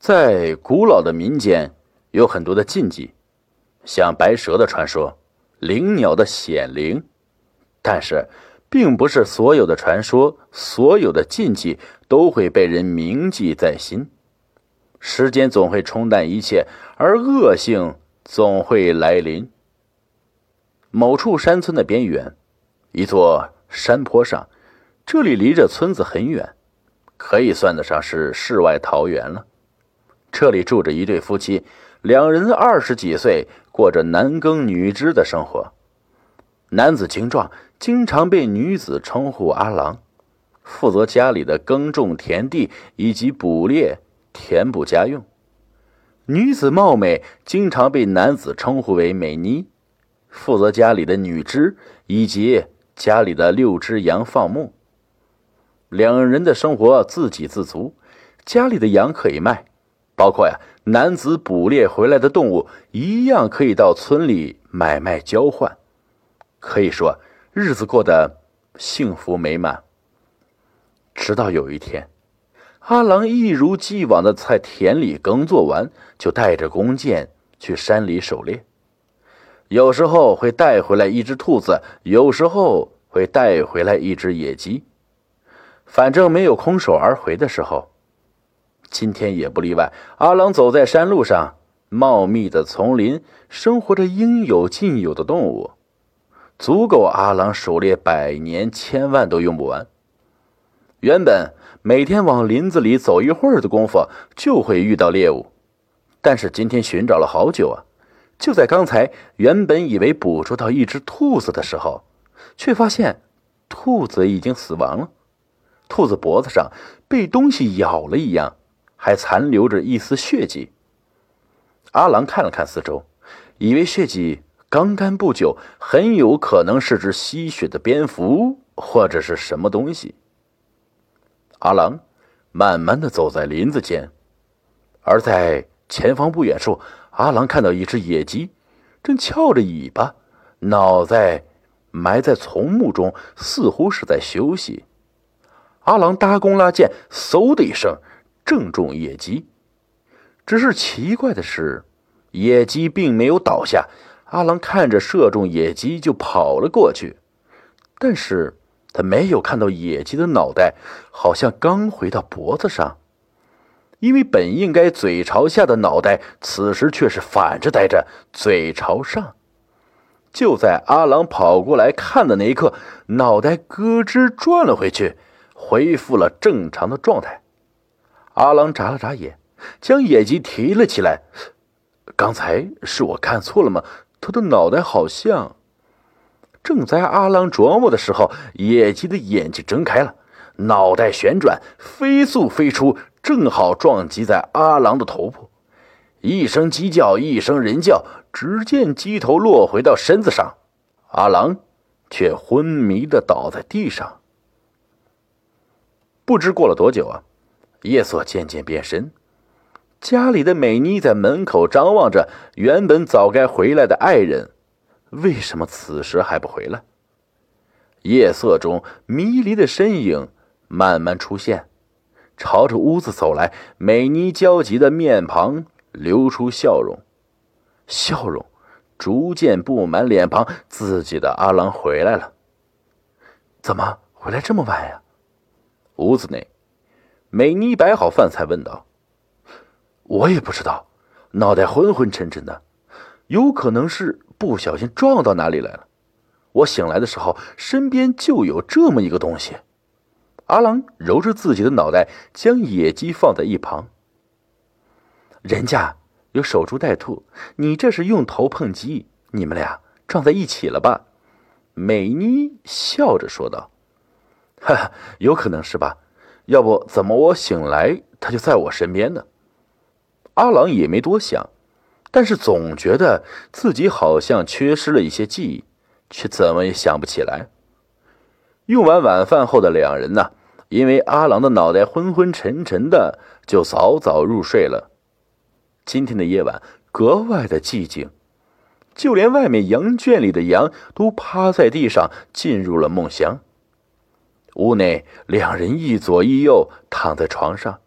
在古老的民间，有很多的禁忌，像白蛇的传说、灵鸟的显灵。但是，并不是所有的传说、所有的禁忌都会被人铭记在心。时间总会冲淡一切，而恶性总会来临。某处山村的边缘，一座山坡上，这里离着村子很远，可以算得上是世外桃源了。这里住着一对夫妻，两人二十几岁，过着男耕女织的生活。男子精壮，经常被女子称呼阿郎，负责家里的耕种田地以及捕猎、填补家用。女子貌美，经常被男子称呼为美妮，负责家里的女织以及家里的六只羊放牧。两人的生活自给自足，家里的羊可以卖。包括呀，男子捕猎回来的动物一样可以到村里买卖交换，可以说日子过得幸福美满。直到有一天，阿郎一如既往的在田里耕作完，就带着弓箭去山里狩猎。有时候会带回来一只兔子，有时候会带回来一只野鸡，反正没有空手而回的时候。今天也不例外。阿郎走在山路上，茂密的丛林生活着应有尽有的动物，足够阿郎狩猎百年千万都用不完。原本每天往林子里走一会儿的功夫就会遇到猎物，但是今天寻找了好久啊！就在刚才，原本以为捕捉到一只兔子的时候，却发现兔子已经死亡了，兔子脖子上被东西咬了一样。还残留着一丝血迹。阿郎看了看四周，以为血迹刚干不久，很有可能是只吸血的蝙蝠或者是什么东西。阿郎慢慢的走在林子间，而在前方不远处，阿郎看到一只野鸡，正翘着尾巴，脑袋埋在丛木中，似乎是在休息。阿郎搭弓拉箭，嗖的一声。正中野鸡，只是奇怪的是，野鸡并没有倒下。阿郎看着射中野鸡就跑了过去，但是他没有看到野鸡的脑袋，好像刚回到脖子上，因为本应该嘴朝下的脑袋，此时却是反着待着，嘴朝上。就在阿郎跑过来看的那一刻，脑袋咯吱转了回去，恢复了正常的状态。阿郎眨了眨眼，将野鸡提了起来。刚才是我看错了吗？他的脑袋好像……正在阿郎琢磨的时候，野鸡的眼睛睁开了，脑袋旋转，飞速飞出，正好撞击在阿郎的头部。一声鸡叫，一声人叫，只见鸡头落回到身子上，阿郎却昏迷的倒在地上。不知过了多久啊！夜色渐渐变深，家里的美妮在门口张望着，原本早该回来的爱人，为什么此时还不回来？夜色中，迷离的身影慢慢出现，朝着屋子走来。美妮焦急的面庞流出笑容，笑容逐渐布满脸庞。自己的阿郎回来了，怎么回来这么晚呀？屋子内。美妮摆好饭菜，问道：“我也不知道，脑袋昏昏沉沉的，有可能是不小心撞到哪里来了。我醒来的时候，身边就有这么一个东西。”阿郎揉着自己的脑袋，将野鸡放在一旁。人家有守株待兔，你这是用头碰鸡，你们俩撞在一起了吧？”美妮笑着说道：“哈哈，有可能是吧。”要不怎么我醒来他就在我身边呢？阿郎也没多想，但是总觉得自己好像缺失了一些记忆，却怎么也想不起来。用完晚饭后的两人呢，因为阿郎的脑袋昏昏沉沉的，就早早入睡了。今天的夜晚格外的寂静，就连外面羊圈里的羊都趴在地上进入了梦乡。屋内，两人一左一右躺在床上，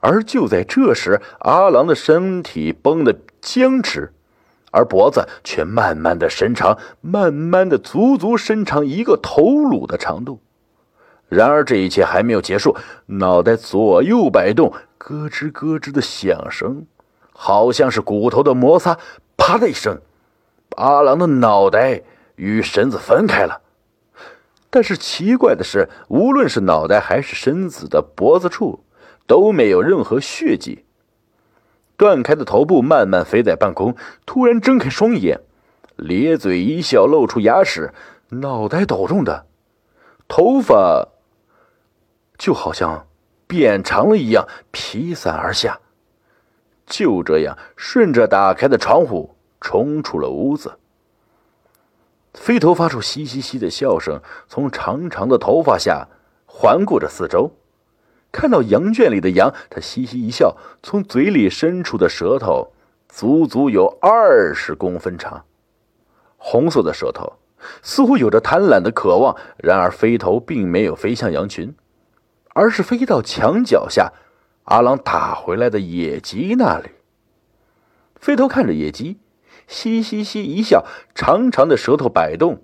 而就在这时，阿郎的身体绷得僵直，而脖子却慢慢的伸长，慢慢的足足伸长一个头颅的长度。然而这一切还没有结束，脑袋左右摆动，咯吱咯吱的响声，好像是骨头的摩擦。啪的一声，阿郎的脑袋与身子分开了。但是奇怪的是，无论是脑袋还是身子的脖子处，都没有任何血迹。断开的头部慢慢飞在半空，突然睁开双眼，咧嘴一笑，露出牙齿，脑袋抖动的，头发就好像变长了一样披散而下。就这样，顺着打开的窗户冲出了屋子。飞头发出嘻嘻嘻的笑声，从长长的头发下环顾着四周，看到羊圈里的羊，他嘻嘻一笑，从嘴里伸出的舌头足足有二十公分长，红色的舌头似乎有着贪婪的渴望。然而飞头并没有飞向羊群，而是飞到墙脚下阿郎打回来的野鸡那里。飞头看着野鸡。嘻嘻嘻一笑，长长的舌头摆动，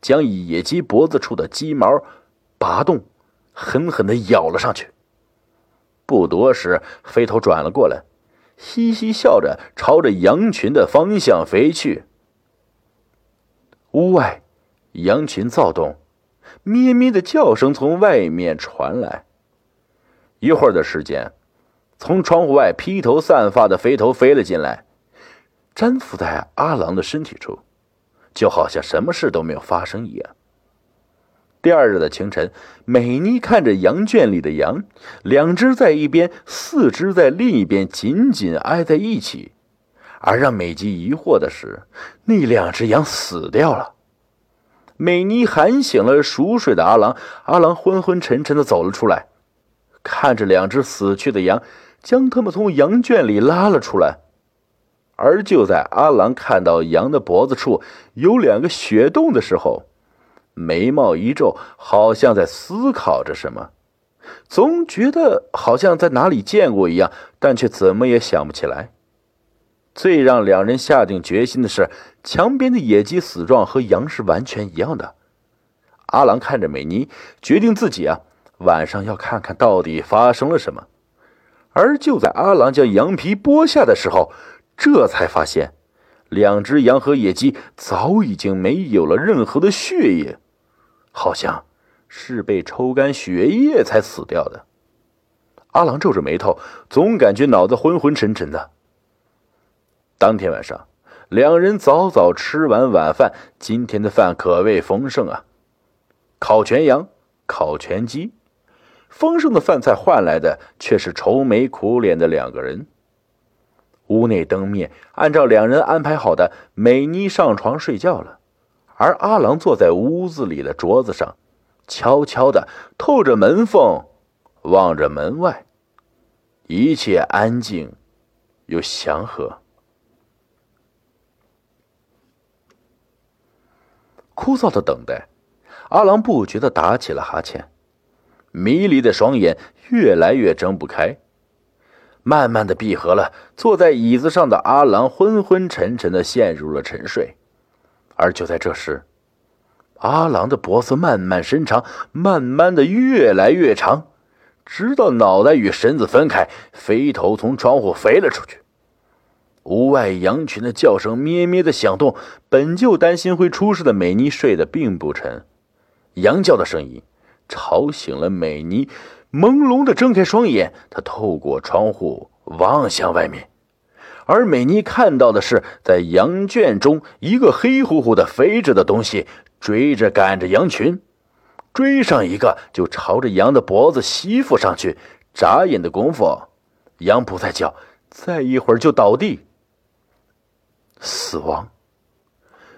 将野鸡脖子处的鸡毛拔动，狠狠的咬了上去。不多时，飞头转了过来，嘻嘻笑着朝着羊群的方向飞去。屋外，羊群躁动，咩咩的叫声从外面传来。一会儿的时间，从窗户外披头散发的飞头飞了进来。粘附在阿郎的身体处，就好像什么事都没有发生一样。第二日的清晨，美妮看着羊圈里的羊，两只在一边，四只在另一边，紧紧挨在一起。而让美姬疑惑的是，那两只羊死掉了。美妮喊醒了熟睡的阿郎，阿郎昏昏沉沉的走了出来，看着两只死去的羊，将他们从羊圈里拉了出来。而就在阿郎看到羊的脖子处有两个血洞的时候，眉毛一皱，好像在思考着什么，总觉得好像在哪里见过一样，但却怎么也想不起来。最让两人下定决心的是，墙边的野鸡死状和羊是完全一样的。阿郎看着美妮，决定自己啊，晚上要看看到底发生了什么。而就在阿郎将羊皮剥下的时候，这才发现，两只羊和野鸡早已经没有了任何的血液，好像是被抽干血液才死掉的。阿郎皱着眉头，总感觉脑子昏昏沉沉的。当天晚上，两人早早吃完晚饭，今天的饭可谓丰盛啊！烤全羊，烤全鸡，丰盛的饭菜换来的却是愁眉苦脸的两个人。屋内灯灭，按照两人安排好的，美妮上床睡觉了，而阿郎坐在屋子里的桌子上，悄悄的透着门缝，望着门外，一切安静又祥和。枯燥的等待，阿郎不觉的打起了哈欠，迷离的双眼越来越睁不开。慢慢的闭合了，坐在椅子上的阿郎昏昏沉沉的陷入了沉睡。而就在这时，阿郎的脖子慢慢伸长，慢慢的越来越长，直到脑袋与身子分开，飞头从窗户飞了出去。屋外羊群的叫声咩咩的响动，本就担心会出事的美妮睡得并不沉，羊叫的声音吵醒了美妮。朦胧的睁开双眼，他透过窗户望向外面，而美妮看到的是，在羊圈中一个黑乎乎的飞着的东西追着赶着羊群，追上一个就朝着羊的脖子吸附上去。眨眼的功夫，羊不再叫，再一会儿就倒地死亡。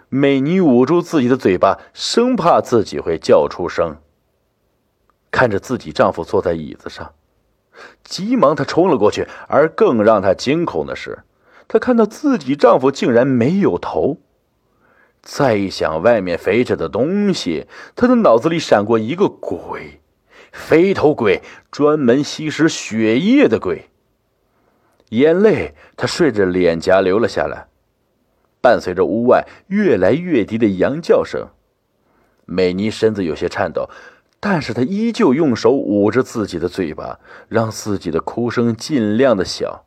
美妮捂住自己的嘴巴，生怕自己会叫出声。看着自己丈夫坐在椅子上，急忙她冲了过去。而更让她惊恐的是，她看到自己丈夫竟然没有头。再一想外面飞着的东西，她的脑子里闪过一个鬼，飞头鬼，专门吸食血液的鬼。眼泪他顺着脸颊流了下来，伴随着屋外越来越低的羊叫声，美妮身子有些颤抖，但是他依旧用手捂着自己的嘴巴，让自己的哭声尽量的小。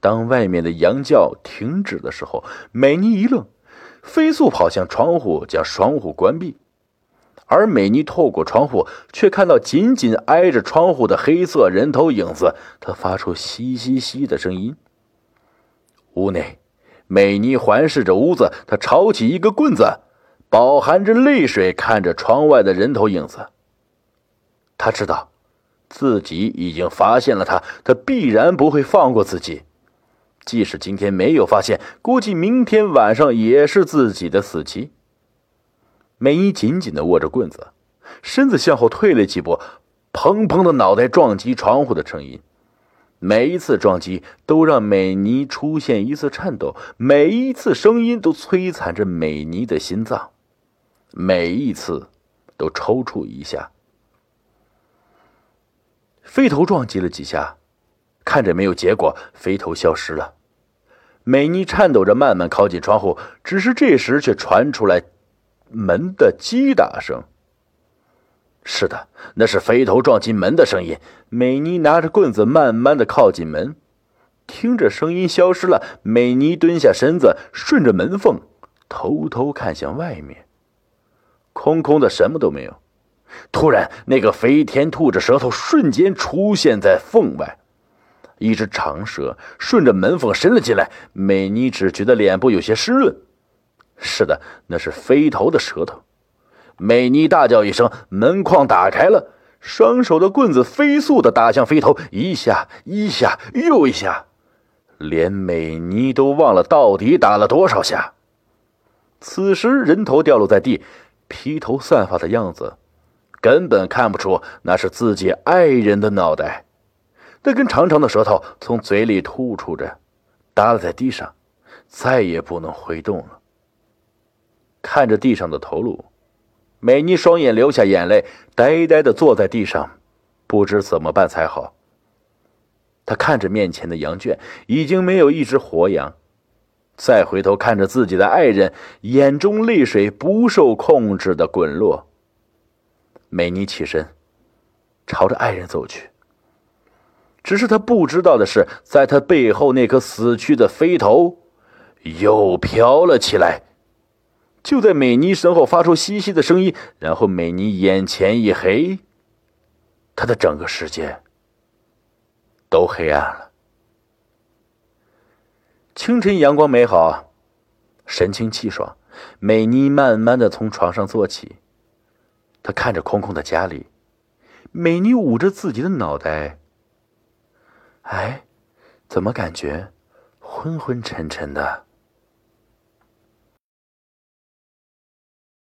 当外面的羊叫停止的时候，美妮一愣，飞速跑向窗户，将窗户关闭。而美妮透过窗户，却看到紧紧挨着窗户的黑色人头影子。她发出“嘻嘻嘻”的声音。屋内，美妮环视着屋子，她抄起一个棍子，饱含着泪水看着窗外的人头影子。他知道，自己已经发现了他，他必然不会放过自己。即使今天没有发现，估计明天晚上也是自己的死期。美妮紧紧的握着棍子，身子向后退了几步，砰砰的脑袋撞击窗户的声音，每一次撞击都让美妮出现一次颤抖，每一次声音都摧残着美妮的心脏，每一次都抽搐一下。飞头撞击了几下，看着没有结果，飞头消失了。美妮颤抖着慢慢靠近窗户，只是这时却传出来。门的击打声。是的，那是飞头撞击门的声音。美妮拿着棍子，慢慢的靠近门，听着声音消失了。美妮蹲下身子，顺着门缝偷偷看向外面，空空的，什么都没有。突然，那个飞天吐着舌头，瞬间出现在缝外，一只长蛇顺着门缝伸了进来。美妮只觉得脸部有些湿润。是的，那是飞头的舌头。美妮大叫一声，门框打开了，双手的棍子飞速的打向飞头，一下一下又一下，连美妮都忘了到底打了多少下。此时人头掉落在地，披头散发的样子，根本看不出那是自己爱人的脑袋。那根长长的舌头从嘴里吐出着，耷拉在地上，再也不能挥动了。看着地上的头颅，美妮双眼流下眼泪，呆呆的坐在地上，不知怎么办才好。她看着面前的羊圈，已经没有一只活羊，再回头看着自己的爱人，眼中泪水不受控制的滚落。美妮起身，朝着爱人走去。只是他不知道的是，在他背后那颗死去的飞头，又飘了起来。就在美妮身后发出嘻嘻的声音，然后美妮眼前一黑，她的整个世界都黑暗了。清晨阳光美好，神清气爽。美妮慢慢的从床上坐起，她看着空空的家里，美妮捂着自己的脑袋，哎，怎么感觉昏昏沉沉的？